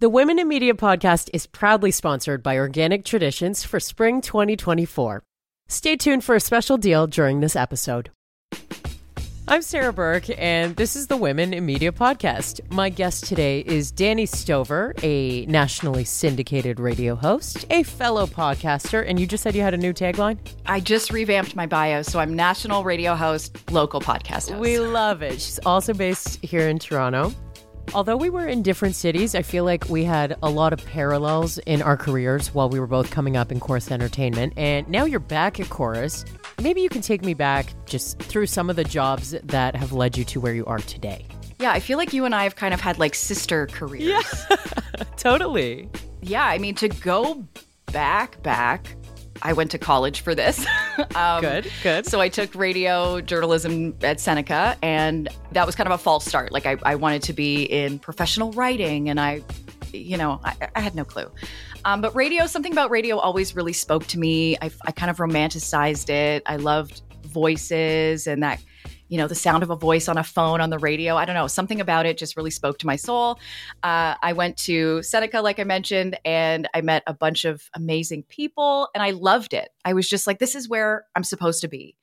The Women in Media podcast is proudly sponsored by Organic Traditions for spring 2024. Stay tuned for a special deal during this episode. I'm Sarah Burke, and this is the Women in Media podcast. My guest today is Dani Stover, a nationally syndicated radio host, a fellow podcaster, and you just said you had a new tagline? I just revamped my bio, so I'm national radio host, local podcast host. We love it. She's also based here in Toronto. Although we were in different cities, I feel like we had a lot of parallels in our careers while we were both coming up in Corus Entertainment. And now you're back at Corus. Maybe you can take me back just through some of the jobs that have led you to where you are today. Yeah, I feel like you and I have kind of had like sister careers. Yeah, totally. Yeah, I mean, to go back, back, I went to college for this. um, good, good. So I took radio journalism at Seneca, and that was kind of a false start. Like I, I wanted to be in professional writing, and I, you know, I, I had no clue. Um, but radio, something about radio always really spoke to me. I, I kind of romanticized it. I loved voices and that you know, the sound of a voice on a phone on the radio. I don't know, something about it just really spoke to my soul. Uh, I went to Seneca, like I mentioned, and I met a bunch of amazing people, and I loved it. I was just like, this is where I'm supposed to be.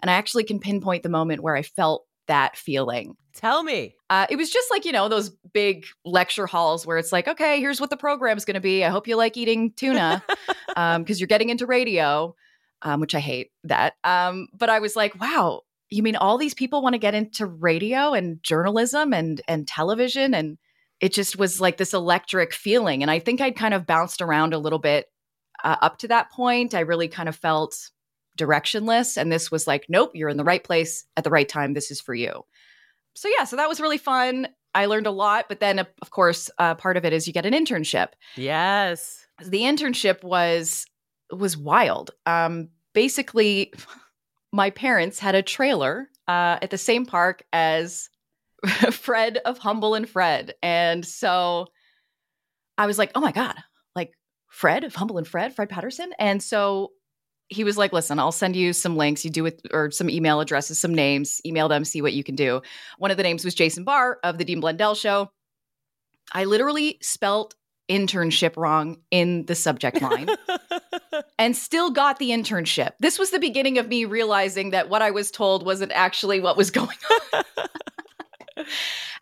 And I actually can pinpoint the moment where I felt that feeling. Tell me. Uh, it was just like, you know, those big lecture halls where it's like, okay, here's what the program's going to be. I hope you like eating tuna because um, you're getting into radio, um, which I hate that. Um, but I was like, wow, you mean all these people want to get into radio and journalism and and television and it just was like this electric feeling and i think i'd kind of bounced around a little bit uh, up to that point. I really kind of felt directionless and this was like nope you're in the right place at the right time. This is for you. So yeah so that was really fun. I learned a lot but then of course uh, part of it is you get an internship. Yes. The internship was was wild. Um basically my parents had a trailer uh, at the same park as Fred of Humble and Fred. And so I was like, oh my God, like Fred of Humble and Fred, Fred Patterson. And so he was like, listen, I'll send you some links. You do it or some email addresses, some names, email them, see what you can do. One of the names was Jason Barr of the Dean Blundell Show. I literally spelt internship wrong in the subject line and still got the internship. This was the beginning of me realizing that what I was told wasn't actually what was going on.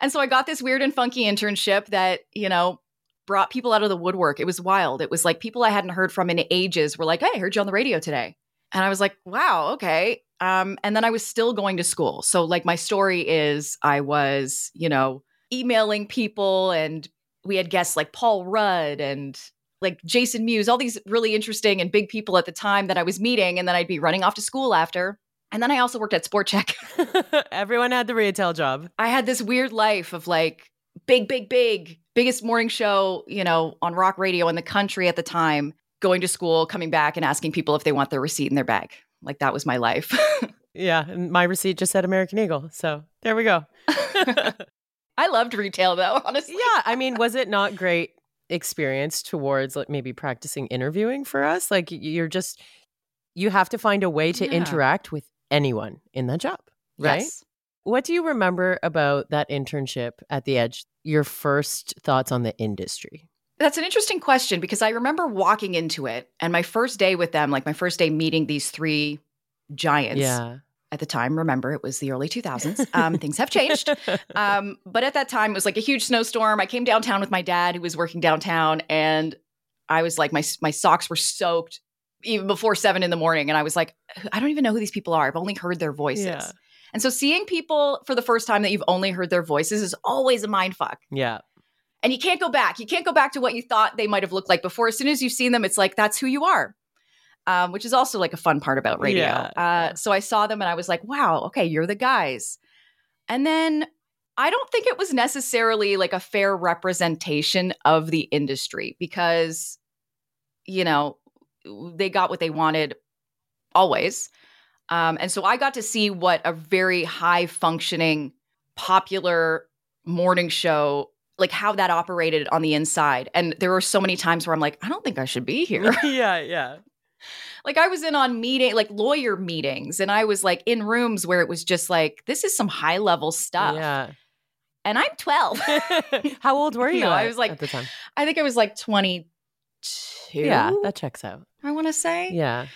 and so I got this weird and funky internship that, you know, brought people out of the woodwork. It was wild. It was like people I hadn't heard from in ages were like, "Hey, I heard you on the radio today." And I was like, "Wow, okay." Um, and then I was still going to school. So like my story is I was, you know, emailing people and we had guests like Paul Rudd and like Jason Mewes, all these really interesting and big people at the time that I was meeting. And then I'd be running off to school after. And then I also worked at Sport Chek. Everyone had the retail job. I had this weird life of like big, big, big, biggest morning show, you know, on rock radio in the country at the time, going to school, coming back and asking people if they want their receipt in their bag. Like that was my life. yeah. And my receipt just said American Eagle. So there we go. I loved retail though, honestly. Yeah. I mean, was it not great experience towards like maybe practicing interviewing for us? Like you're just you have to find a way to yeah. interact with anyone in that job, right? Yes. What do you remember about that internship at the Edge? Your first thoughts on the industry? That's an interesting question because I remember walking into it and my first day with them, like my first day meeting these three giants. Yeah at the time. Remember, it was the early 2000s. Um, things have changed. Um, but at that time, it was like a huge snowstorm. I came downtown with my dad, who was working downtown, and I was like, my my socks were soaked even before seven in the morning, and I was like, I don't even know who these people are. I've only heard their voices. Yeah. And so, seeing people for the first time that you've only heard their voices is always a mind fuck. Yeah. And you can't go back. You can't go back to what you thought they might have looked like before. As soon as you've seen them, it's like that's who you are um, which is also like a fun part about radio. Yeah. Uh, so I saw them and I was like, wow, okay, you're the guys. And then I don't think it was necessarily like a fair representation of the industry because, you know, they got what they wanted always. Um, and so I got to see what a very high functioning, popular morning show like how that operated on the inside. And there were so many times where I'm like, I don't think I should be here. yeah, yeah like I was in on meeting like lawyer meetings and I was like in rooms where it was just like this is some high level stuff. Yeah. and I'm 12. How old were you? No, I was like- at the time. I think I was like 22. Yeah, that checks out. I want to say. Yeah.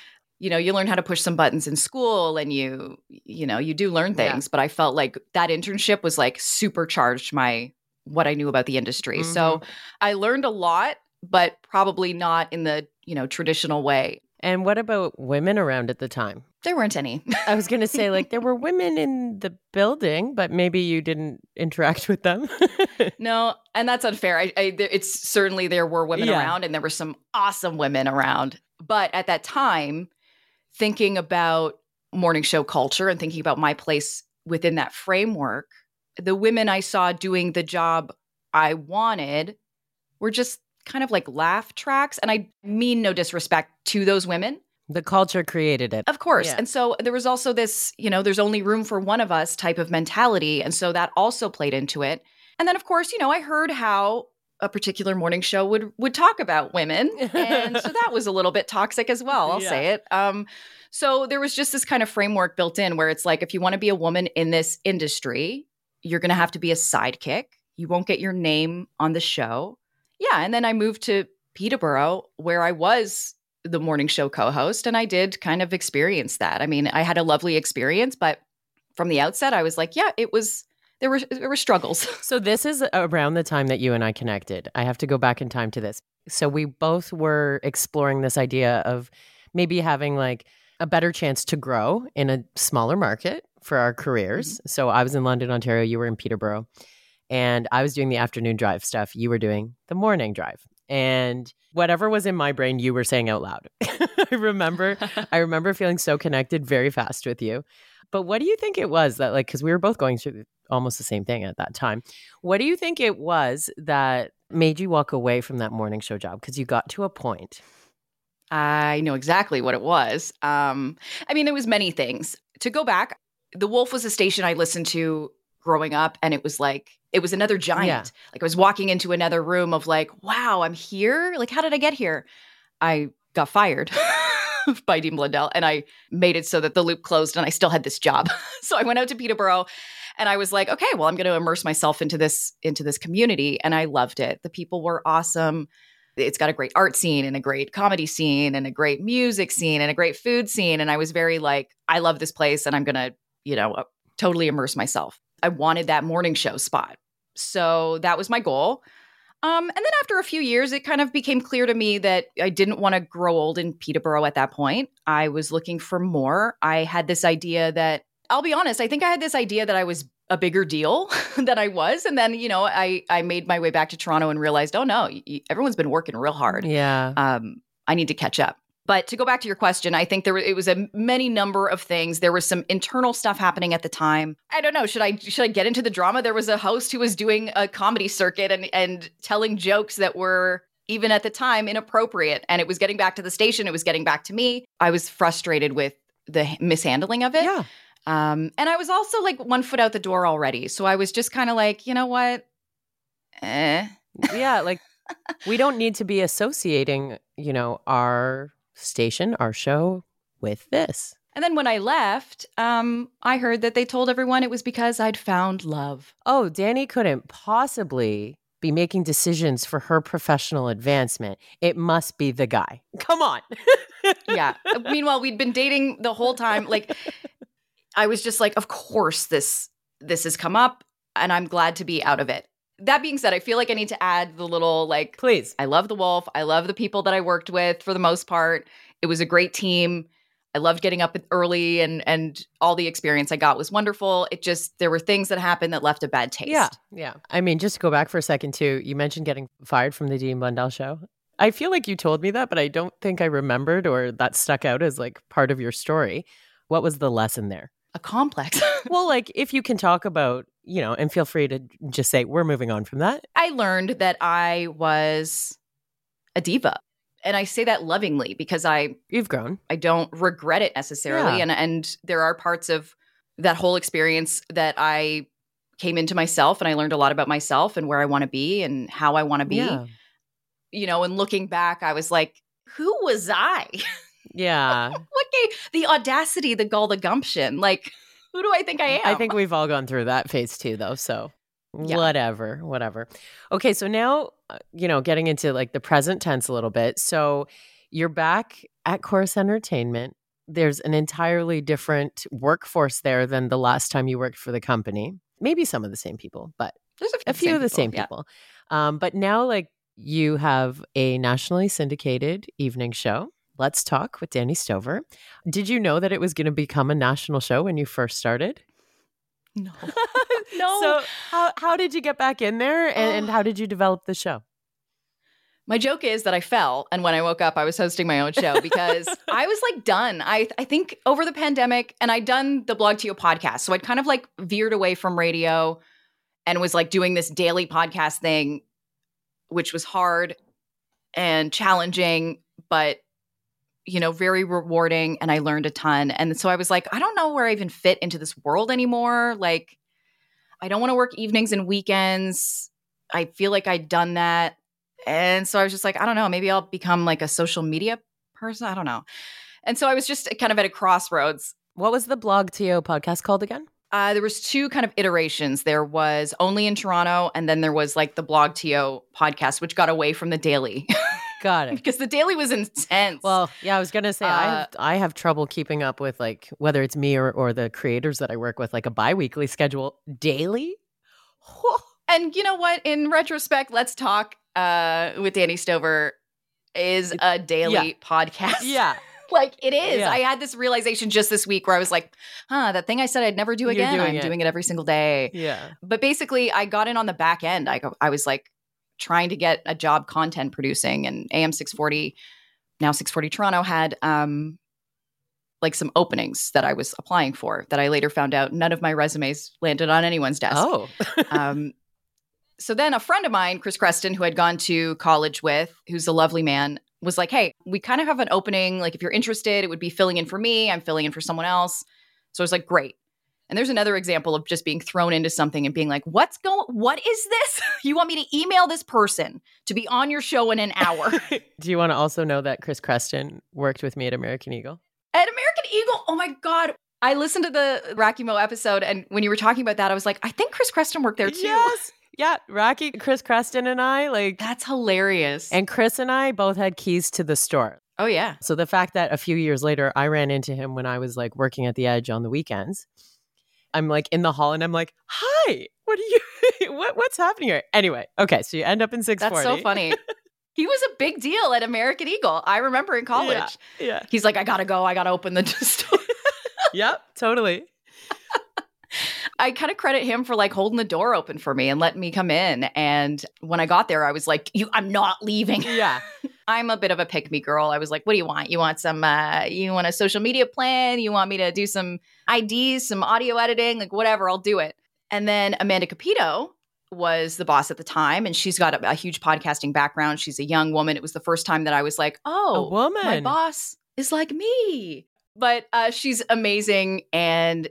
You know, you learn how to push some buttons in school and you, you know, you do learn Yeah. things, but I felt like that internship was like supercharged my what I knew about the industry. So mm-hmm. I learned a lot, but probably not in the, you know, traditional way. And what about women around at the time? There weren't any. I was going to say, like, there were women in the building, but maybe you didn't interact with them. no, and that's unfair. I, I it's certainly there were women Yeah. around and there were some awesome women around. But at that time, thinking about morning show culture and thinking about my place within that framework, the women I saw doing the job I wanted were just kind of like laugh tracks. And I mean no disrespect to those women. the culture created it. Of course. Yeah. And so there was also this, you know, there's only room for one of us type of mentality. And so that also played into it. And then of course, you know, I heard how a particular morning show would would talk about women. And so that was a little bit toxic as well, I'll say it. Um so there was just this kind of framework built in where it's like if you want to be a woman in this industry, you're going to have to be a sidekick. You won't get your name on the show. Yeah, and then I moved to Peterborough where I was the morning show co-host and I did kind of experience that. I mean, I had a lovely experience, but from the outset I was like, yeah, it was there were there were struggles. So this is around the time that you and I connected. I have to go back in time to this. So we both were exploring this idea of maybe having like a better chance to grow in a smaller market for our careers. Mm-hmm. So I was in London, Ontario, you were in Peterborough, and I was doing the afternoon drive stuff, you were doing the morning drive. And whatever was in my brain, you were saying out loud. I remember I remember feeling so connected very fast with you. But what do you think it was that like cuz we were both going through almost the same thing at that time. What do you think it was that made you walk away from that morning show job cuz you got to a point? I know exactly what it was. Um, I mean, there was many things. To go back, The Wolf was a station I listened to growing up, and it was like it was another giant. Yeah. Like I was walking into another room of like, wow, I'm here. Like, how did I get here? I got fired by Dean Blundell, and I made it so that the loop closed, and I still had this job. so I went out to Peterborough. And I was like, okay, well, I'm going to immerse myself into this into this community, and I loved it. The people were awesome it's got a great art scene and a great comedy scene and a great music scene and a great food scene and i was very like i love this place and i'm gonna you know uh, totally immerse myself i wanted that morning show spot so that was my goal um, and then after a few years it kind of became clear to me that i didn't want to grow old in peterborough at that point i was looking for more i had this idea that i'll be honest i think i had this idea that i was a bigger deal than I was. And then, you know, I I made my way back to Toronto and realized, oh no, everyone's been working real hard. Yeah. Um, I need to catch up. But to go back to your question, I think there it was a many number of things. There was some internal stuff happening at the time. I don't know. Should I should I get into the drama? There was a host who was doing a comedy circuit and and telling jokes that were even at the time inappropriate, and it was getting back to the station. It was getting back to me. I was frustrated with the mishandling of it. yeah. Um, and I was also like one foot out the door already. So I was just kind of like, you know what? Eh. Yeah, like we don't need to be associating, you know, our station, our show with this. And then when I left, um, I heard that they told everyone it was because I'd found love. Oh, Dani couldn't possibly be making decisions for her professional advancement. It must be the guy. Come on. Yeah. Meanwhile, we'd been dating the whole time. Like, I was just like, of course this this has come up, and I'm glad to be out of it. That being said, I feel like I need to add the little like Please. I love the Wolf. I love the people that I worked with for the most part. It was a great team. I loved getting up early and and all the experience I got was wonderful. It just there were things that happened that left a bad taste. Yeah. Yeah. I mean, just to go back for a second, too, you mentioned getting fired from the Dean Blundell show. I feel like you told me that, but I don't think I remembered or that stuck out as like part of your story. What was the lesson there? A complex. well, like if you can talk about, you know, and feel free to just say, we're moving on from that. I learned that I was a diva. And I say that lovingly because I You've grown. I don't regret it necessarily. Yeah. And and there are parts of that whole experience that I came into myself and I learned a lot about myself and where I want to be and how I want to be. Yeah. You know, and looking back, I was like, who was I? Yeah. what gave the audacity, the gall, the gumption? Like, who do I think I am? I think we've all gone through that phase too, though. So Yeah. Whatever, whatever. Okay, so now, uh, you know, getting into like the present tense a little bit. So you're back at Corus Entertainment. There's an entirely different workforce there than the last time you worked for the company. Maybe some of the same people, but There's a few of the same yeah. people. Um, but now, like, you have a nationally syndicated evening show. Let's talk with Dani Stover. Did you know that it was going to become a national show when you first started? No. no. So, how how did you get back in there, and, and how did you develop the show? My joke is that I fell, and when I woke up, I was hosting my own show because I was like done. I I think over the pandemic, and I'd done the BlogTO podcast, so I'd kind of like veered away from radio, and was like doing this daily podcast thing, which was hard and challenging, but you know, very rewarding, and I learned a ton. And so I was like, I don't know where I even fit into this world anymore. Like, I don't want to work evenings and weekends. I feel like I'd done that. And so I was just like, I don't know, maybe I'll become like a social media person. I don't know. And so I was just kind of at a crossroads. What was the Blog TO podcast called again? Uh, there was two kind of iterations. There was only in Toronto, and then there was like the Blog TO podcast, which got away from the daily Got it. because the daily was intense. Well, yeah, I was gonna say I Uh, have I have trouble keeping up with like whether it's me or, or the creators that I work with, like a biweekly schedule daily. and you know what? In retrospect, let's talk uh, with Dani Stover is a daily Yeah. podcast. yeah, like it is. Yeah. I had this realization just this week where I was like, huh, that thing I said I'd never do again. doing I'm it. doing it every single day. yeah. But basically, I got in on the back end. I, go- I was like trying to get a job content producing, and AM 640, now 640 Toronto, had um, like some openings that I was applying for that I later found out none of my resumes landed on anyone's desk. Oh, um, so then a friend of mine, Chris Creston, who I'd gone to college with, who's a lovely man, was like, Hey, we kind of have an opening. Like, if you're interested, it would be filling in for me. I'm filling in for someone else. So I was like, Great. And there's another example of just being thrown into something and being like, What's going what is this? you want me to email this person to be on your show in an hour? do you want to also know that Chris Creston worked with me at American Eagle? At American Eagle, oh my God. I listened to the Rocky Rackimo episode, and when you were talking about that, I was like, I think Chris Creston worked there too. Yes, yeah. Rocky, Chris Creston, and I like, That's hilarious. and Chris and I both had keys to the store. oh, yeah. So the fact that a few years later I ran into him when I was like working at the Edge on the weekends, I'm like in the hall and I'm like, "Hi, what are you? what what's happening here?" Anyway, okay, so you end up in six That's so funny. he was a big deal at American Eagle. I remember in college. Yeah, yeah, He's like, I gotta go. I gotta open the store. yep, totally. I kind of credit him for like holding the door open for me and letting me come in. And when I got there, I was like, "You, I'm not leaving." Yeah, I'm a bit of a pick me girl. I was like, "What do you want? You want some? Uh, you want a social media plan? You want me to do some IDs, some audio editing, like whatever? I'll do it." And then Amanda Cupido was the boss at the time, and she's got a, a huge podcasting background. She's a young woman. It was the first time that I was like, "Oh, a woman. my boss is like me. But uh, she's amazing, and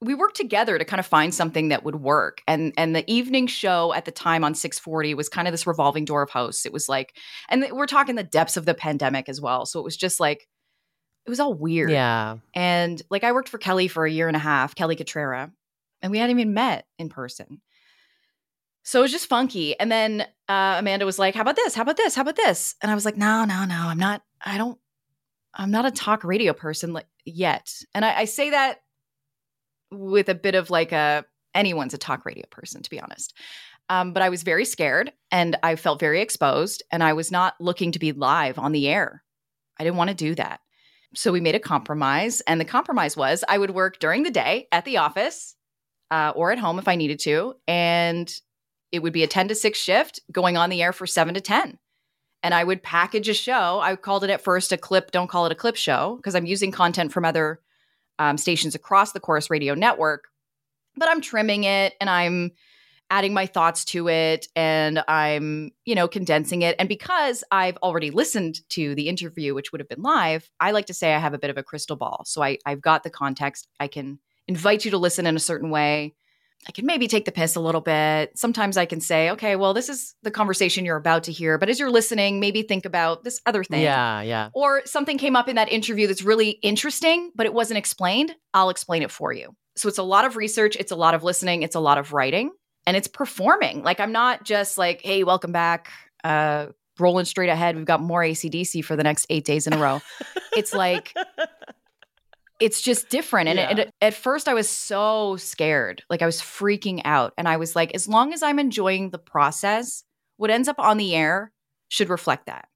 we worked together to kind of find something that would work. And and the evening show at the time on 640 was kind of this revolving door of hosts. It was like, and we're talking the depths of the pandemic as well. So it was just like, it was all weird. Yeah, And like I worked for Kelly for a year and a half, Kelly Cutrara, and we hadn't even met in person. So it was just funky. And then uh, Amanda was like, How about this? How about this? How about this? And I was like, No, no, no. I'm not, I don't, I'm not a talk radio person like yet. And I, I say that with a bit of like a, anyone's a talk radio person, to be honest. Um, but I was very scared and I felt very exposed and I was not looking to be live on the air. I didn't want to do that. So we made a compromise, and the compromise was I would work during the day at the office uh, or at home if I needed to, and it would be a 10 to 6 shift going on the air for 7 to 10. And I would package a show. I called it at first a clip, don't call it a clip show, because I'm using content from other um, stations across the Corus Radio network, but I'm trimming it and I'm adding my thoughts to it and I'm, you know, condensing it. And because I've already listened to the interview, which would have been live, I like to say I have a bit of a crystal ball. So I, I've got the context. I can invite you to listen in a certain way. I can maybe take the piss a little bit. Sometimes I can say, okay, well, this is the conversation you're about to hear. But as you're listening, maybe think about this other thing. yeah, yeah. Or something came up in that interview that's really interesting, but it wasn't explained. I'll explain it for you. So it's a lot of research, it's a lot of listening, it's a lot of writing. And it's performing. Like I'm not just like, hey, welcome back. Uh, rolling straight ahead. We've got more ACDC for the next eight days in a row. it's like it's just different. And, Yeah. it, at first, I was so scared. Like I was freaking out. And I was like, as long as I'm enjoying the process, what ends up on the air should reflect that.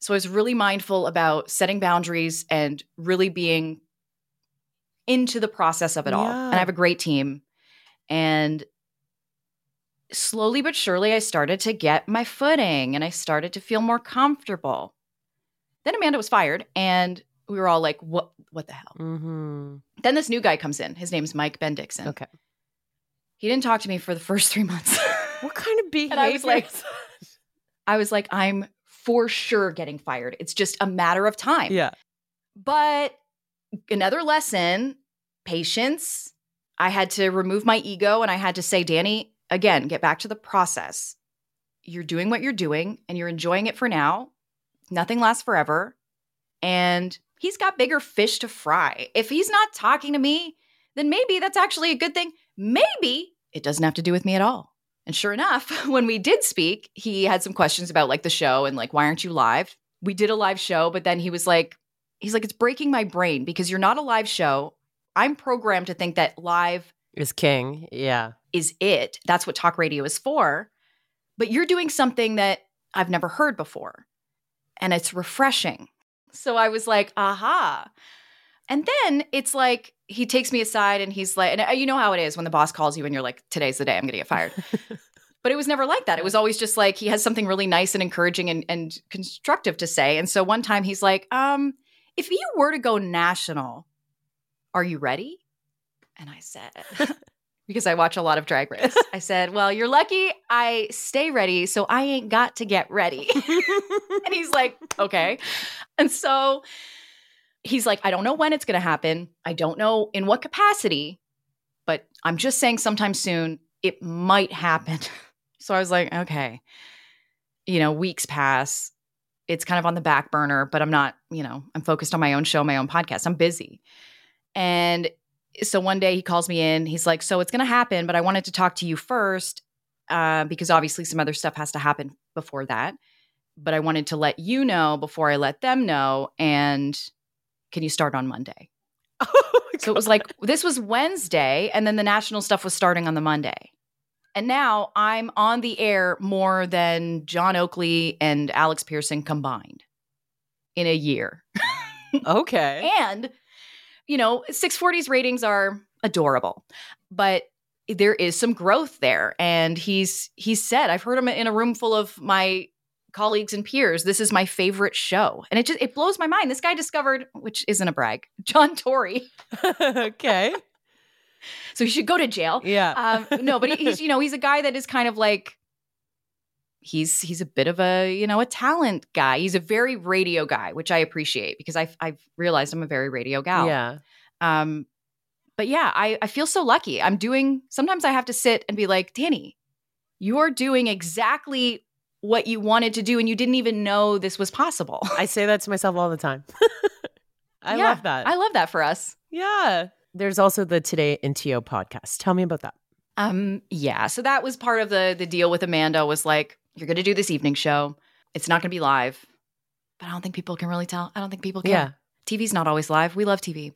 So I was really mindful about setting boundaries and really being into the process of it all. And I have a great team. And slowly but surely, I started to get my footing and I started to feel more comfortable. Then Amanda was fired, and we were all like, "What? What the hell?" Mm-hmm. Then this new guy comes in. His name's Mike Bendixen. Okay. He didn't talk to me for the first three months. What kind of behavior? And I was like- I was like, "I'm for sure getting fired. It's just a matter of time." yeah. But another lesson patience. I had to remove my ego and I had to say, Dani, again, get back to the process. You're doing what you're doing and you're enjoying it for now. Nothing lasts forever. And he's got bigger fish to fry. If he's not talking to me, then maybe that's actually a good thing. Maybe it doesn't have to do with me at all. And sure enough, when we did speak, he had some questions about like the show and like, why aren't you live? We did a live show, but then he was like, he's like, it's breaking my brain because you're not a live show. I'm programmed to think that live Is king. Yeah. is it. That's what talk radio is for. But you're doing something that I've never heard before. And it's refreshing. So I was like, aha. And then it's like, he takes me aside and he's like, and uh, you know how it is when the boss calls you and you're like, today's the day I'm going to get fired. but it was never like that. It was always just like, he has something really nice and encouraging and, and constructive to say. And so one time he's like, um, if you were to go national, are you ready? And I said, because I watch a lot of Drag Race. I said, Well, you're lucky I stay ready, so I ain't got to get ready. and he's like, Okay. And so he's like, I don't know when it's going to happen. I don't know in what capacity, but I'm just saying sometime soon it might happen. so I was like, Okay. You know, weeks pass. It's kind of on the back burner, but I'm not, you know, I'm focused on my own show, my own podcast. I'm busy. And so one day he calls me in. He's like, "So it's going to happen, but I wanted to talk to you first uh, because obviously some other stuff has to happen before that. But I wanted to let you know before I let them know. And can you start on Monday?" Oh So it was like this was Wednesday, and then the national stuff was starting on the Monday. And now I'm on the air more than John Oakley and Alex Pearson combined in a year. okay. And, you know, 640's ratings are adorable, but there is some growth there. And he's he's said, I've heard him in a room full of my colleagues and peers, this is my favorite show. And it just it blows my mind. This guy discovered, which isn't a brag, John Tory. okay. So he should go to jail. Yeah. Um, no, but he's you know, he's a guy that is kind of like he's he's a bit of a, you know, a talent guy. He's a very radio guy, which I appreciate because I've I've realized I'm a very radio gal. yeah. Um, but yeah, I, I feel so lucky. I'm doing, sometimes I have to sit and be like, Dani, you're doing exactly what you wanted to do and you didn't even know this was possible. I say that to myself all the time. I Yeah, love that. I love that for us. yeah. There's also the Today in TO podcast. Tell me about that. Um, yeah. So that was part of the the deal with Amanda was like, you're gonna do this evening show. It's not gonna be live. But I don't think people can really tell. I don't think people can. Yeah. TV's not always live. We love TV.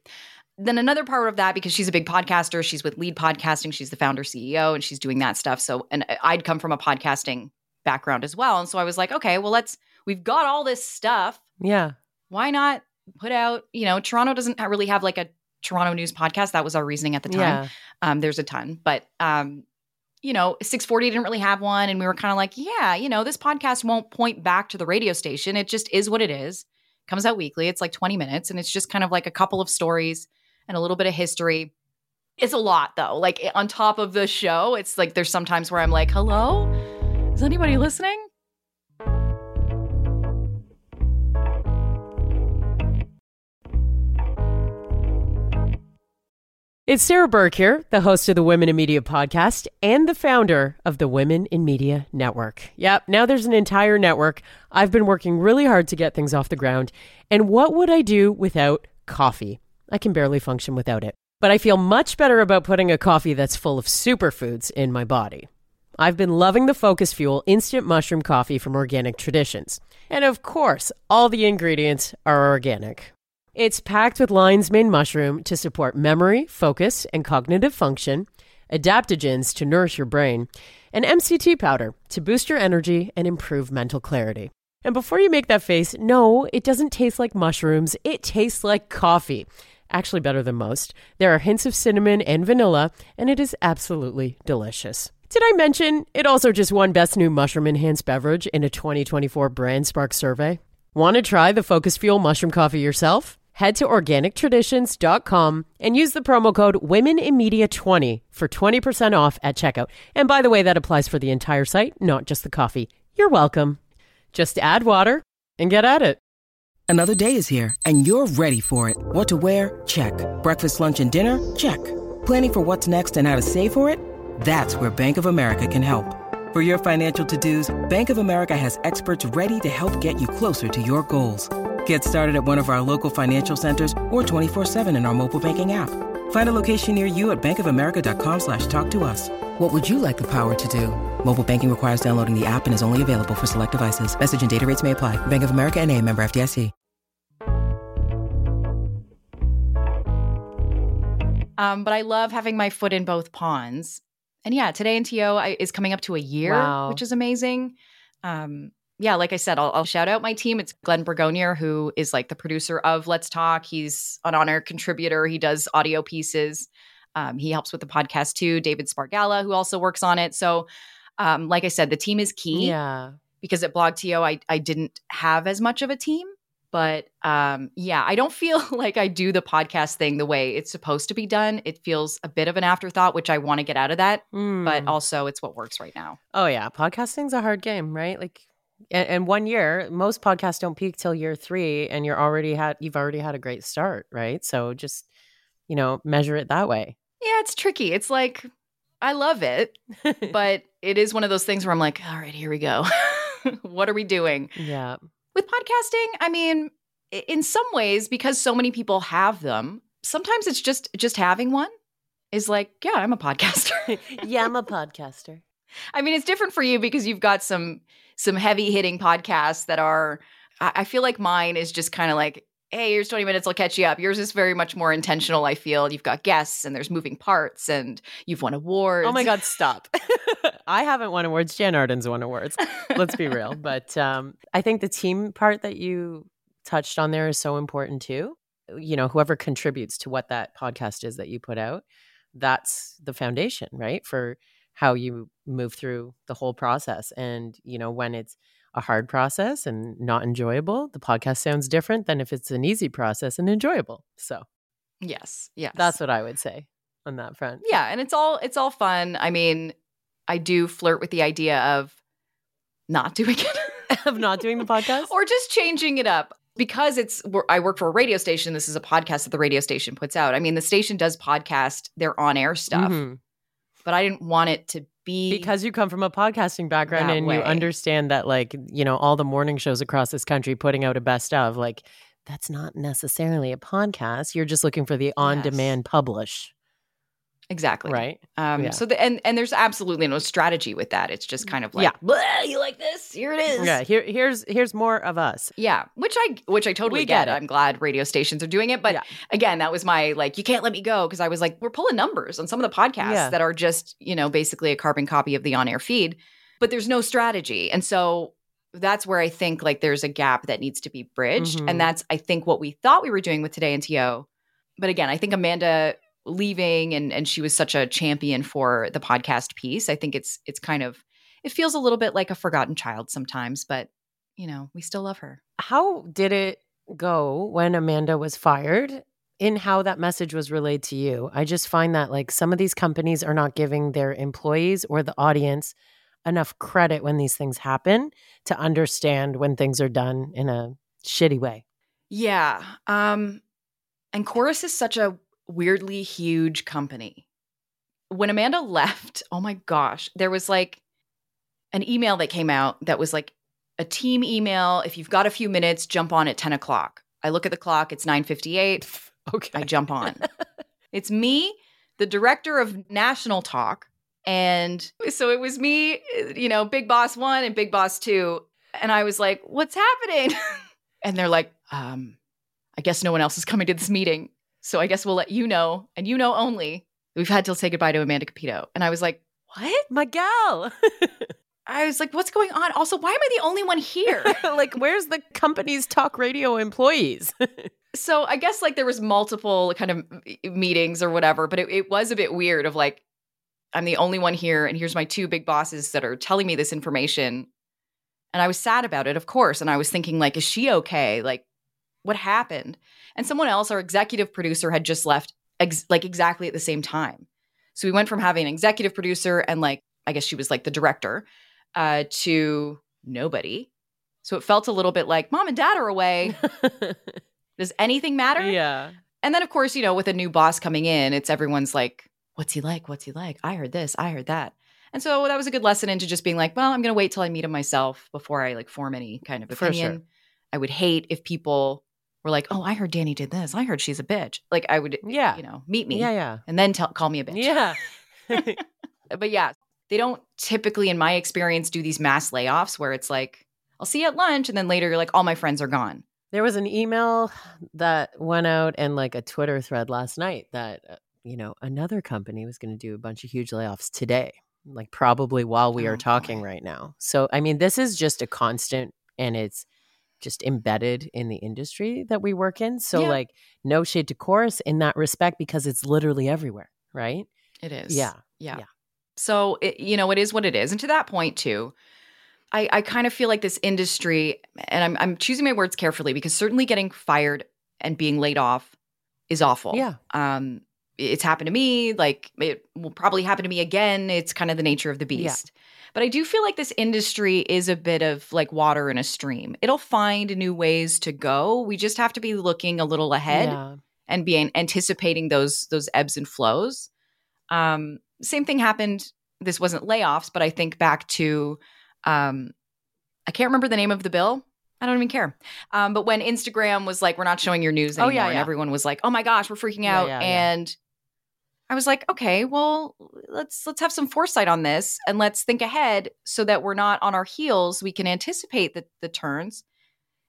Then another part of that, because she's a big podcaster, she's with Lead Podcasting, she's the founder CEO, and she's doing that stuff. So, and I'd come from a podcasting background as well. And so I was like, okay, well, let's, we've got all this stuff. Yeah. Why not put out, you know, Toronto doesn't really have like a Toronto news podcast. That was our reasoning at the time. Yeah. Um, there's a ton, but um, you know, 640 didn't really have one, and we were kind of like, yeah, you know, this podcast won't point back to the radio station. It just is what it is. Comes out weekly. It's like 20 minutes, and it's just kind of like a couple of stories and a little bit of history. It's a lot though. Like on top of the show, it's like there's sometimes where I'm like, hello, is anybody listening? It's Sarah Burke here, the host of the Women in Media podcast and the founder of the Women in Media Network. Yep, now there's an entire network. I've been working really hard to get things off the ground. And what would I do without coffee? I can barely function without it. but I feel much better about putting a coffee that's full of superfoods in my body. I've been loving the Focus Fuel instant mushroom coffee from Organic Traditions. And of course, all the ingredients are organic. It's packed with lion's mane mushroom to support memory, focus, and cognitive function, adaptogens to nourish your brain, and MCT powder to boost your energy and improve mental clarity. And before you make that face, no, it doesn't taste like mushrooms. It tastes like coffee. Actually, better than most. There are hints of cinnamon and vanilla, and it is absolutely delicious. Did I mention it also just won Best New Mushroom Enhanced Beverage in a 2024 Brand Spark survey? Want to try the Focus Fuel mushroom coffee yourself? Head to organictraditions.com and use the promo code WomenInMedia20 for 20% off at checkout. And by the way, that applies for the entire site, not just the coffee. You're welcome. Just add water and get at it. Another day is here and you're ready for it. What to wear? Check. Breakfast, lunch, and dinner? Check. Planning for what's next and how to save for it? That's where Bank of America can help. For your financial to-dos, Bank of America has experts ready to help get you closer to your goals. Get started at one of our local financial centers or 24-7 in our mobile banking app. Find a location near you at bankofamerica.com slash talk to us. What would you like the power to do? Mobile banking requires downloading the app and is only available for select devices. Message and data rates may apply. Bank of America and a member FDIC. Um, but I love having my foot in both ponds. And yeah, today in TO is coming up to a year, Wow. which is amazing. Um, yeah, like I said, I'll, I'll shout out my team. It's Glenn Bergonier, who is like the producer of Let's Talk. He's an honor contributor. He does audio pieces. Um, he helps with the podcast too. David Spargala, who also works on it. So, um, like I said, the team is key Yeah. because at BlogTO, I, I didn't have as much of a team. But um, yeah, I don't feel like I do the podcast thing the way it's supposed to be done. It feels a bit of an afterthought, which I want to get out of that. But Mm. also, it's what works right now. oh, yeah. Podcasting's a hard game, right? Like, and, and one year, most podcasts don't peak till year three, and you're already had you've already had a great start, right? So just you know measure it that way. Yeah, it's tricky. It's like, I love it, but it is one of those things where I'm like, all right, here we go. what are we doing? yeah, With podcasting, I mean, in some ways, because so many people have them, sometimes it's just just having one is like, yeah, I'm a podcaster. yeah, I'm a podcaster. I mean, it's different for you because you've got some some heavy hitting podcasts that are. I, feel like mine is just kind of like, hey, here's 20 minutes, I'll catch you up. Yours is very much more intentional. I feel you've got guests and there's moving parts and you've won awards. Oh my God, stop. I haven't won awards. Jann Arden's won awards. Let's be real. But um, I think the team part that you touched on there is so important too. You know, whoever contributes to what that podcast is that you put out, that's the foundation, right? For how you move through the whole process. And, you know, when it's a hard process and not enjoyable, the podcast sounds different than if it's an easy process and enjoyable. So Yes, yes, that's what I would say on that front. yeah, and it's all it's all fun. I mean, I do flirt with the idea of not doing it. of not doing the podcast. or just changing it up because it's I work for a radio station. This is a podcast that the radio station puts out. I mean, the station does podcast their on air stuff, Mhm. But I didn't want it to be because you come from a podcasting background and way. you understand that like you know all the morning shows across this country putting out a best of like that's not necessarily a podcast. You're just looking for the on demand publish exactly right Um, Yeah. So the, and and there's absolutely no strategy with that. It's just kind of like, Yeah. "Bleh, you like this? Here it is. yeah here here's here's more of us Yeah, which I which I totally We get get. I'm glad radio stations are doing it, but Yeah. again, that was my like you can't let me go because I was like we're pulling numbers on some of the podcasts Yeah. that are just, you know, basically a carbon copy of the on-air feed, but there's no strategy. And so that's where I think like there's a gap that needs to be bridged Mhm. and that's I think what we thought we were doing with today in TO. But again, I think Amanda leaving and and she was such a champion for the podcast piece. I think it's it's kind of it feels a little bit like a forgotten child sometimes, but you know, we still love her. how did it go when amanda was fired in how that message was relayed to you i just find that like some of these companies are not giving their employees or the audience enough credit when these things happen to understand when things are done in a shitty way Yeah. Um and Corus is such a weirdly huge company. When Amanda left, oh my gosh, there was like an email that came out that was like a team email. If you've got a few minutes, jump on at 10 o'clock. I look at the clock, it's 958. okay I jump on. It's me, the director of National Talk. And so it was me, you know, Big Boss One and Big Boss Two. And I was like, what's happening? and they're like, um, I guess no one else is coming to this meeting. So I guess we'll let you know, and you know only. We've had to say goodbye to Amanda Cupido. And I was like, what? My gal. I was like, what's going on? Also, why am I the only one here? like, where's the company's talk radio employees? so I guess like there was multiple kind of meetings or whatever, but it, it was a bit weird of like, I'm the only one here, and here's my two big bosses that are telling me this information. And I was sad about it, of course. And I was thinking, like, is she okay? Like, what happened? And someone else, our executive producer, had just left ex- like exactly at the same time. So we went from having an executive producer and like, I guess she was like the director, uh, to nobody. So it felt a little bit like mom and dad are away. Does anything matter? Yeah. And then, of course, you know, with a new boss coming in, it's everyone's like, what's he like? What's he like? I heard this, I heard that. And so that was a good lesson into just being like, well, I'm going to wait till I meet him myself before I like form any kind of opinion. Sure. I would hate if people were like, "Oh, I heard Dani did this. I heard she's a bitch." Like I would, yeah, you know, meet me, yeah, yeah, and then tell, call me a bitch, yeah. but yeah, they don't typically, in my experience, do these mass layoffs where it's like, "I'll see you at lunch," and then later you're like, "All my friends are gone." There was an email that went out and like a Twitter thread last night that uh, you know another company was going to do a bunch of huge layoffs today, like probably while we oh, are talking boy. right now. So I mean, this is just a constant, and it's just embedded in the industry that we work in. So, yeah. like, no shade to Corus in that respect because it's literally everywhere, right? It is. Yeah. Yeah. yeah. So, it, you know, it is what it is. And to that point, too, I, I kind of feel like this industry, and I'm, I'm choosing my words carefully because certainly getting fired and being laid off is awful. Yeah. Um, it's happened to me. Like, it will probably happen to me again. It's kind of the nature of the beast. Yeah. But I do feel like this industry is a bit of like water in a stream. It'll find new ways to go. We just have to be looking a little ahead yeah. and be anticipating those those ebbs and flows. Um, same thing happened. This wasn't layoffs, but I think back to um, I can't remember the name of the bill. I don't even care. Um, but when Instagram was like, "We're not showing your news anymore," oh, yeah, yeah. and everyone was like, "Oh my gosh, we're freaking out," yeah, and I was like, okay, well, let's let's have some foresight on this and let's think ahead so that we're not on our heels. We can anticipate the, the turns.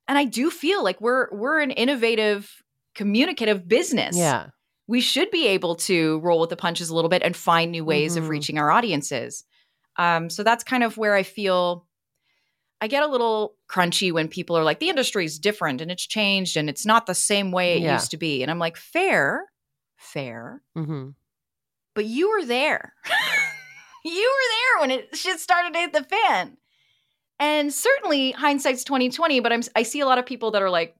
And I do feel like we're we're an innovative, communicative business. Yeah. We should be able to roll with the punches a little bit and find new ways mm-hmm. of reaching our audiences. Um, so that's kind of where I feel I get a little crunchy when people are like, the industry is different and it's changed and it's not the same way it yeah. used to be. And I'm like, fair, fair. Mm-hmm but you were there. you were there when it shit started to hit the fan. And certainly hindsight's 2020, but I'm I see a lot of people that are like,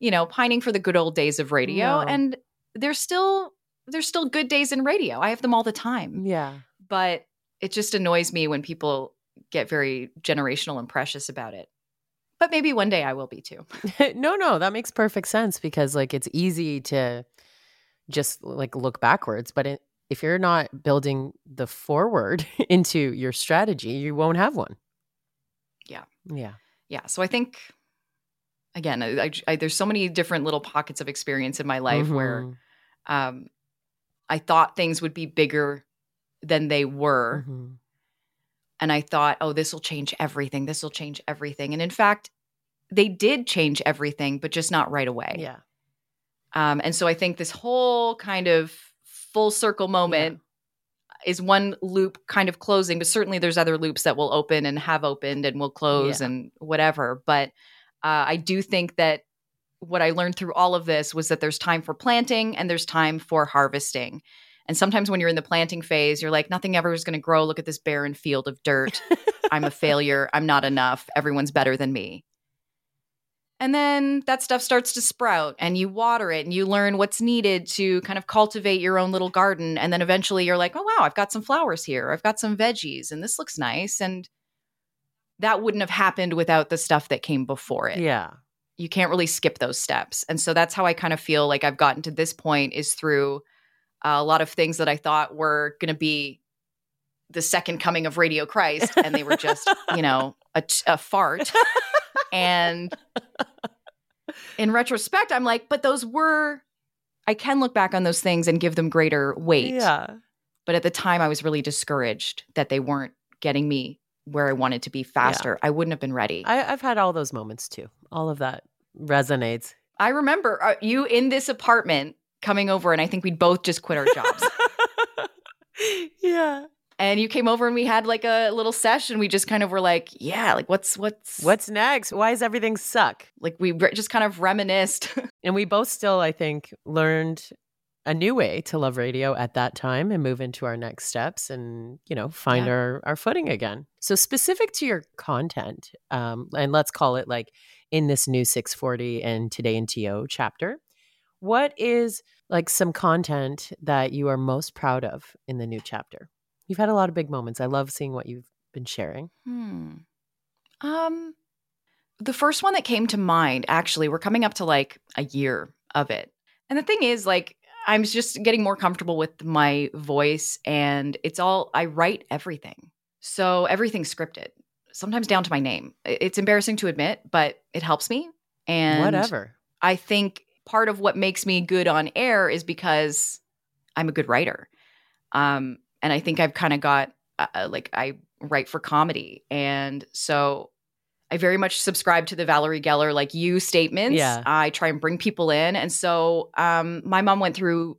you know, pining for the good old days of radio. No. And there's still there's still good days in radio. I have them all the time. Yeah. But it just annoys me when people get very generational and precious about it. But maybe one day I will be too. no, no, that makes perfect sense because like it's easy to just like look backwards, but it, if you're not building the forward into your strategy, you won't have one. Yeah. Yeah. Yeah. So I think, again, I, I, there's so many different little pockets of experience in my life mm-hmm. where um, I thought things would be bigger than they were. Mm-hmm. And I thought, oh, this will change everything. This will change everything. And in fact, they did change everything, but just not right away. Yeah. Um, and so I think this whole kind of full circle moment yeah. is one loop kind of closing, but certainly there's other loops that will open and have opened and will close yeah. and whatever. But uh, I do think that what I learned through all of this was that there's time for planting and there's time for harvesting. And sometimes when you're in the planting phase, you're like, nothing ever is going to grow. Look at this barren field of dirt. I'm a failure. I'm not enough. Everyone's better than me. And then that stuff starts to sprout and you water it and you learn what's needed to kind of cultivate your own little garden. And then eventually you're like, oh, wow, I've got some flowers here. I've got some veggies and this looks nice. And that wouldn't have happened without the stuff that came before it. Yeah. You can't really skip those steps. And so that's how I kind of feel like I've gotten to this point is through uh, a lot of things that I thought were going to be the second coming of Radio Christ. And they were just, you know, a, a fart. and in retrospect, I'm like, but those were I can look back on those things and give them greater weight. Yeah. But at the time, I was really discouraged that they weren't getting me where I wanted to be faster. I wouldn't have been ready. I, I've had all those moments too. All of that resonates. I remember uh, you in this apartment coming over, and I think we'd both just quit our jobs. yeah. And you came over and we had like a little session. We just kind of were like, yeah, like what's what's What's next? Why does everything suck? like we re- just kind of reminisced. And we both still, I think, learned a new way to love radio at that time and move into our next steps and, you know, find Yeah. our, our footing again. So, specific to your content, um, and let's call it like in this new 640 and Today in TO chapter, what is like some content that you are most proud of in the new chapter? You've had a lot of big moments. I love seeing what you've been sharing. Hmm. Um, the first one that came to mind, actually, we're coming up to like a year of it. And the thing is, like, I'm just getting more comfortable with my voice, and it's all, I write everything. So everything's scripted, sometimes down to my name. It's embarrassing to admit, but it helps me. And Whatever. I think part of what makes me good on air is because I'm a good writer. Um, and I think I've kind of got uh, uh, like I write for comedy, and so I very much subscribe to the Valerie Geller like you statements. Yeah. I try and bring people in, and so um, my mom went through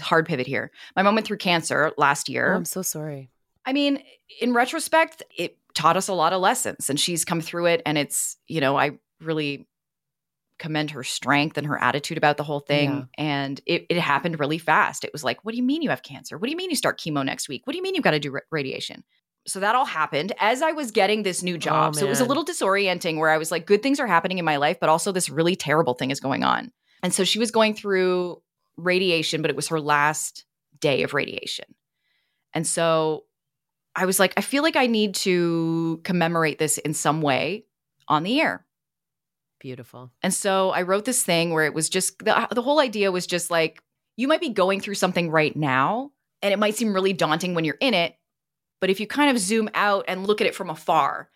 hard pivot here. My mom went through cancer last Oh, year. I'm so sorry. I mean, in retrospect, it taught us a lot of lessons and she's come through it. And it's, you know, I really commend her strength and her attitude about the whole thing. Yeah. And it, it happened really fast. It was like, what do you mean you have cancer? What do you mean you start chemo next week? What do you mean you've got to do ra- radiation? So that all happened as I was getting this new oh, job. so it was a little disorienting where I was like, good things are happening in my life, but also this really terrible thing is going on. And so she was going through radiation, but it was her last day of radiation. And so I was like, I feel like I need to commemorate this in some way on the air. Beautiful. And so I wrote this thing where it was just the, uh, the whole idea was just like, you might be going through something right now, and it might seem really daunting when you're in it. But if you kind of zoom out and look at it from afar,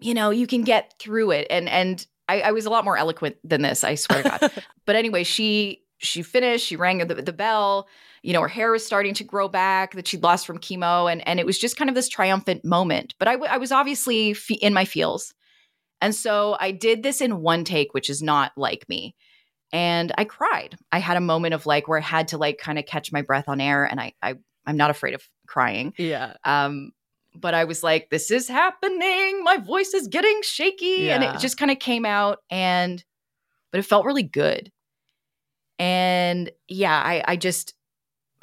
you know, you can get through it. And and I, I was a lot more eloquent than this, I swear to God. but anyway, she she finished, she rang the, the bell, you know, her hair was starting to grow back that she'd lost from chemo. And, and it was just kind of this triumphant moment. But I, w- I was obviously fe- in my feels. And so I did this in one take, which is not like me. And I cried. I had a moment of like where I had to like kind of catch my breath on air. And I, I I'm not afraid of crying. Yeah. Um, but I was like, this is happening. My voice is getting shaky. And it just kind of came out and but it felt really good. And yeah, I I just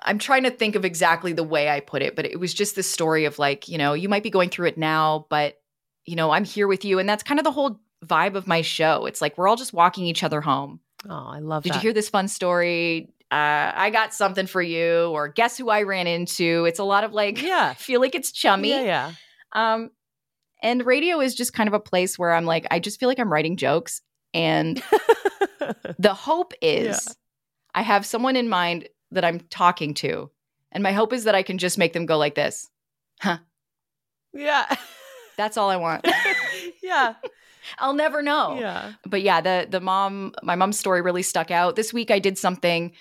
I'm trying to think of exactly the way I put it, but it was just this story of like, you know, you might be going through it now, but you know, I'm here with you. And that's kind of the whole vibe of my show. It's like we're all just walking each other home. Oh, I love Did that. you hear this fun story? Uh, I got something for you, or guess who I ran into? It's a lot of like, Yeah. Feel like it's chummy. Yeah, yeah. Um, and radio is just kind of a place where I'm like, I just feel like I'm writing jokes. And the hope is Yeah. I have someone in mind that I'm talking to. And my hope is that I can just make them go like this. Huh. Yeah. That's all I want. yeah. I'll never know. Yeah. But yeah, the the mom, my mom's story really stuck out. This week I did something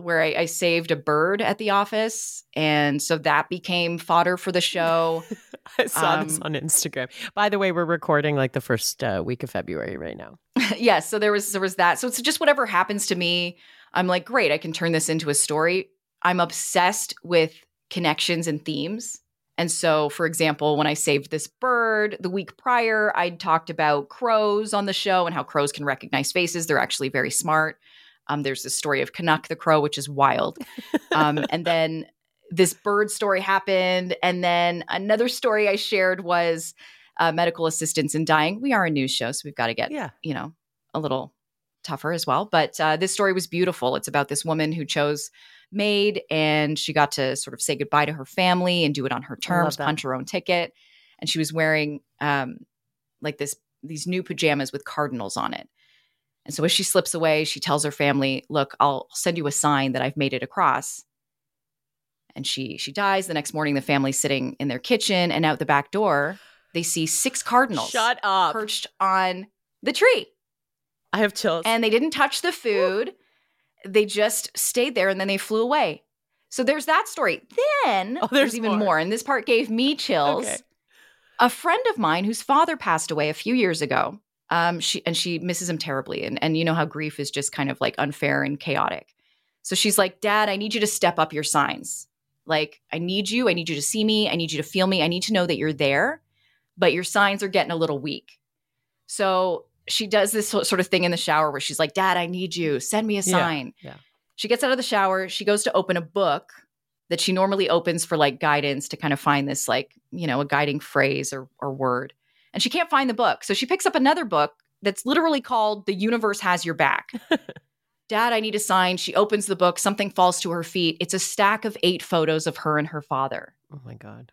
where I, I saved a bird at the office. And so that became fodder for the show. I saw this Um, on Instagram. By the way, we're recording like the first uh, week of February right now. yes so there was there was that so it's just whatever happens to me i'm like great i can turn this into a story i'm obsessed with connections and themes and so for example when i saved this bird the week prior i'd talked about crows on the show and how crows can recognize faces. They're actually very smart. Um, there's this story of canuck the crow which is wild. Um, and then this bird story happened. And then another story i shared was uh, medical assistance in dying. We are a news show so we've got to get Yeah. you know, a little tougher as well. But uh, this story was beautiful. It's about this woman who chose MAID and she got to sort of say goodbye to her family and do it on her terms, punch her own ticket. And she was wearing um, like this these new pajamas with cardinals on it. And so as she slips away, she tells her family, "Look, I'll send you a sign that I've made it across." And she she dies. The next morning, the family's sitting in their kitchen, and out the back door, they see six cardinals Shut up. perched on the tree I have chills. and they didn't touch the food. they just stayed there and then they flew away. So there's that story. Then Oh, there's, there's even more. more. And this part gave me chills. Okay. A friend of mine whose father passed away a few years ago. Um, she and she misses him terribly. And and you know how grief is just kind of like unfair and chaotic. So she's like, Dad, I need you to step up your signs. Like, I need you. I need you to see me. I need you to feel me. I need to know that you're there, but your signs are getting a little weak. So she does this sort of thing in the shower where she's like, Dad, I need you. Send me a Yeah, sign. yeah. She gets out of the shower. She goes to open a book that she normally opens for like guidance to kind of find this, like, you know, a guiding phrase or, or word. And she can't find the book. So she picks up another book that's literally called The Universe Has Your Back. Dad, I need a sign. She opens the book. Something falls to her feet. It's a stack of eight photos of her and her father. Oh my god.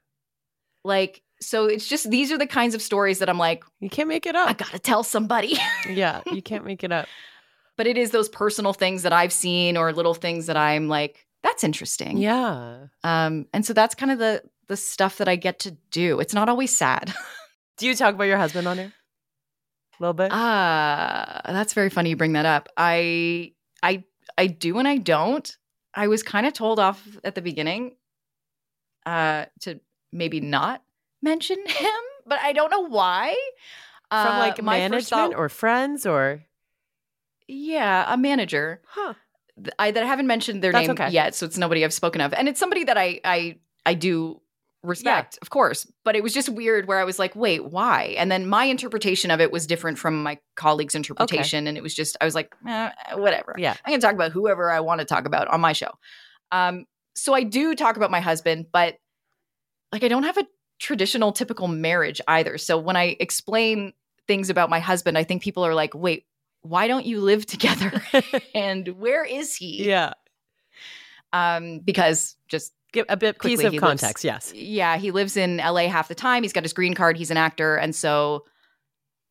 Like, so it's just these are the kinds of stories that I'm like, You can't make it up. I gotta tell somebody. yeah, you can't make it up. but it is those personal things that I've seen or little things that I'm like, that's interesting. Yeah. Um, and so that's kind of the the stuff that I get to do. It's not always sad. Do you talk about your husband on here? A little bit? Ah, that's very funny you bring that up. I I I do and I don't. I was kind of told off at the beginning uh to maybe not mention him, but I don't know why. From Uh, like my first management thought- or friends or yeah, a manager. Huh. I that I haven't mentioned their That's name okay. yet, so it's nobody I've spoken of, and it's somebody that I I I do respect, of course. But it was just weird where I was like, wait, why? And then my interpretation of it was different from my colleague's interpretation, and it was just I was like, eh, whatever. Yeah. I can talk about whoever I want to talk about on my show. Um, so I do talk about my husband, but like I don't have a traditional typical marriage either. So when I explain things about my husband, I think people are like, wait, why don't you live together? and where is he? Yeah. Um, because just Give a bit piece Quickly, of he lives- context, yes. yeah, he lives in LA half the time. He's got his green card. He's an actor, and so,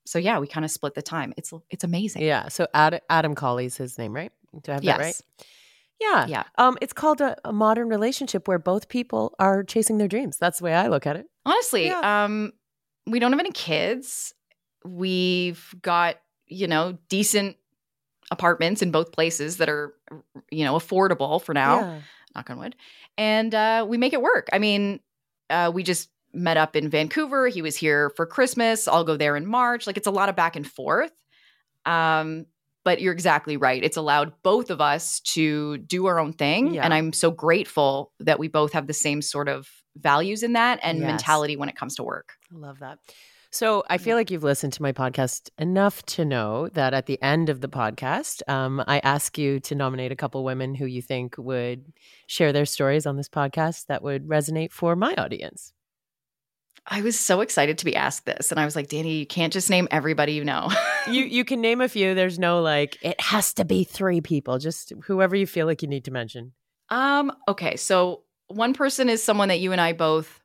so yeah, we kind of split the time. It's it's amazing. Yeah. So Ad- Adam Colley's his name, right? Do I have that right? Yeah. Yeah. Um, it's called a, a modern relationship where both people are chasing their dreams. That's the way I look at it. Honestly, Yeah. um, we don't have any kids. We've got you know decent apartments in both places that are you know affordable for now. Yeah. knock on wood. And uh, we make it work. I mean, uh, we just met up in Vancouver. He was here for Christmas. I'll go there in March. Like it's a lot of back and forth. Um, but you're exactly right. It's allowed both of us to do our own thing. Yeah. And I'm so grateful that we both have the same sort of values in that and Yes. mentality when it comes to work. I love that. So I feel like you've listened to my podcast enough to know that at the end of the podcast, um, I ask you to nominate a couple women who you think would share their stories on this podcast that would resonate for my audience. I was so excited to be asked this. And I was like, Dani, you can't just name everybody you know. you you can name a few. There's no like it has to be three people. Just whoever you feel like you need to mention. Um, okay, so one person is someone that you and I both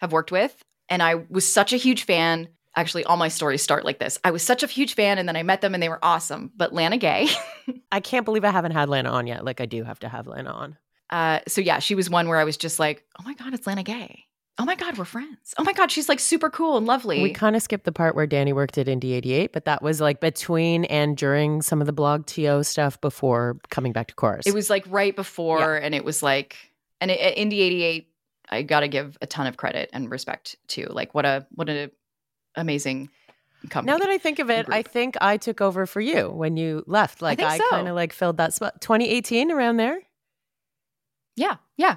have worked with, and I was such a huge fan. Actually, all my stories start like this. I was such a huge fan, and then I met them and they were awesome. But Lana Gay, I can't believe I haven't had Lana on yet. Like I do have to have Lana on. uh, so yeah, she was one where I was just like, oh my God, it's Lana Gay. Oh my God, we're friends. Oh my God, she's like super cool and lovely. We kind of skipped the part where Dani worked at Indie 88, but that was like between and during some of the BlogTO stuff before coming back to Corus. it was like right before, and it was like, and it, Indie 88, I got to give a ton of credit and respect to. Like, what a, what an amazing company. now that I think of it. I think I took over for you when you left. Like think I, so. kind of like filled that spot. 2018 around there. yeah, yeah.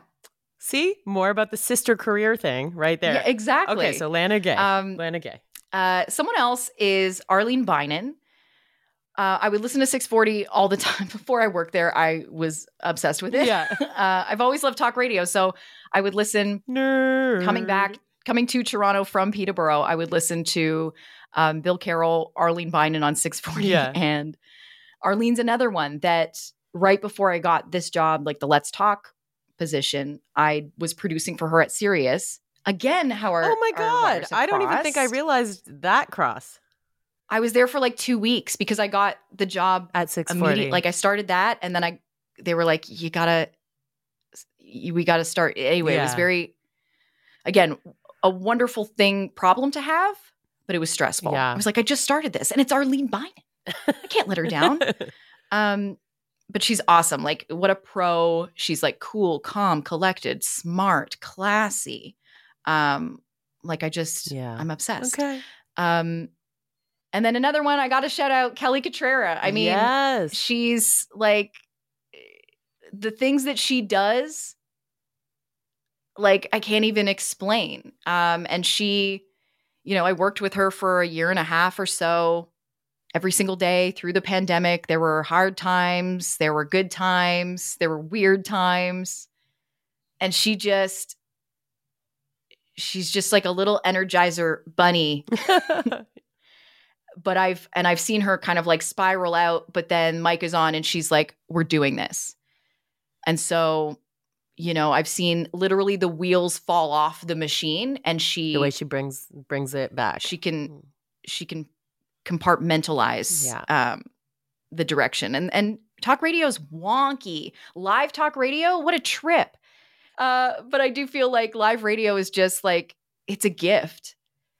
See more about the sister career thing right there. Yeah, exactly. Okay, so Lana Gay. um, Lana Gay. uh, someone else is Arlene Bynon. Uh, I would listen to 640 all the time. Before I worked there, I was obsessed with it. Yeah. uh, I've always loved talk radio, so I would listen. Nerd. Coming back, coming to Toronto from Peterborough, I would listen to um, Bill Carroll, Arlene Bynon on 640, Yeah. and Arlene's another one that right before I got this job, like the Let's Talk position, I was producing for her at Sirius. Again, how our Oh my our god! I don't even think I realized that cross I was there for like two weeks because I got the job at six forty. immediately. Like I started that, and then I they were like, "You gotta, you, we gotta start." Anyway, it was very, again, a wonderful thing problem to have, but it was stressful. Yeah. I was like, I just started this, and it's Arlene Bynon. I can't let her down. Um, but she's awesome. Like what a pro. She's like cool, calm, collected, smart, classy. Um, like I just, Yeah. I'm obsessed. Okay. Um, and then another one, I got to shout out Kelly Cutrara. I mean, yes. she's like the things that she does like i can't even explain um and she you know i worked with her for a year and a half or so every single day through the pandemic there were hard times there were good times there were weird times and she just she's just like a little energizer bunny but I've and I've seen her kind of like spiral out, but then mic is on and she's like, we're doing this. And so, you know, I've seen literally the wheels fall off the machine and she the way she brings brings it back. she can she can compartmentalize Yeah. um the direction. And and talk radio is wonky. Live talk radio, what a trip. Uh, but I do feel like live radio is just like it's a gift.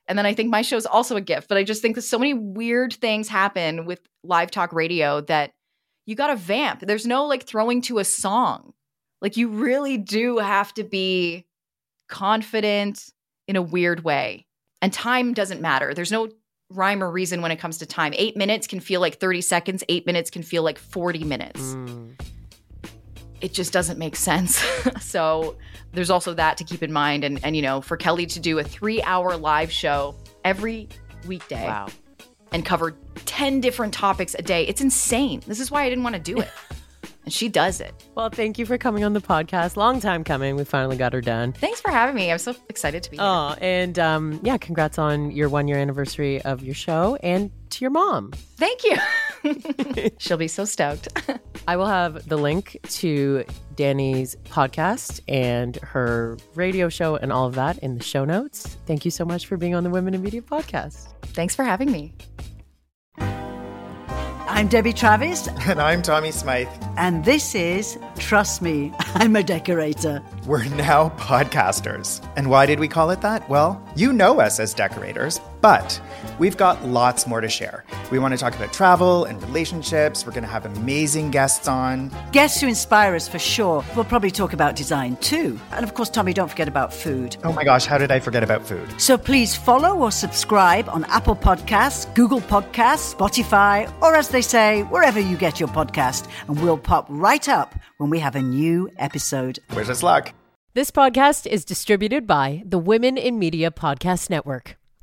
And then I think my show is also a gift. But I just think that so many weird things happen with live talk radio that you got to vamp. There's no like throwing to a song. Like you really do have to be confident in a weird way. And time doesn't matter. There's no rhyme or reason when it comes to time. Eight minutes can feel like 30 seconds, eight minutes can feel like 40 minutes Mm. It just doesn't make sense. so there's also that to keep in mind. And and you know, for Kelly to do a three hour live show every weekday Wow. and cover 10 different topics a day, it's insane. This is why I didn't want to do it. and she does it. Well, thank you for coming on the podcast. Long time coming. We finally got her done. Thanks for having me. I'm so excited to be here. Oh, and um, yeah, congrats on your one year anniversary of your show and to your mom. Thank you. She'll be so stoked. I will have the link to Dani's podcast and her radio show and all of that in the show notes. Thank you so much for being on the Women in Media podcast. Thanks for having me. I'm Debbie Travis, And I'm Tommy Smythe. and this is Trust Me, I'm a Decorator. We're now podcasters. And why did we call it that? Well, you know us as decorators, but we've got lots more to share. We want to talk about travel and relationships. We're going to have amazing guests on. Guests who inspire us for sure. We'll probably talk about design too. And of course, Tommy, don't forget about food. Oh my gosh, how did I forget about food? So please follow or subscribe on Apple Podcasts, Google Podcasts, Spotify, or as they say, wherever you get your podcast. And we'll pop right up when we have a new episode. Wish us luck. This podcast is distributed by the Women in Media Podcast Network.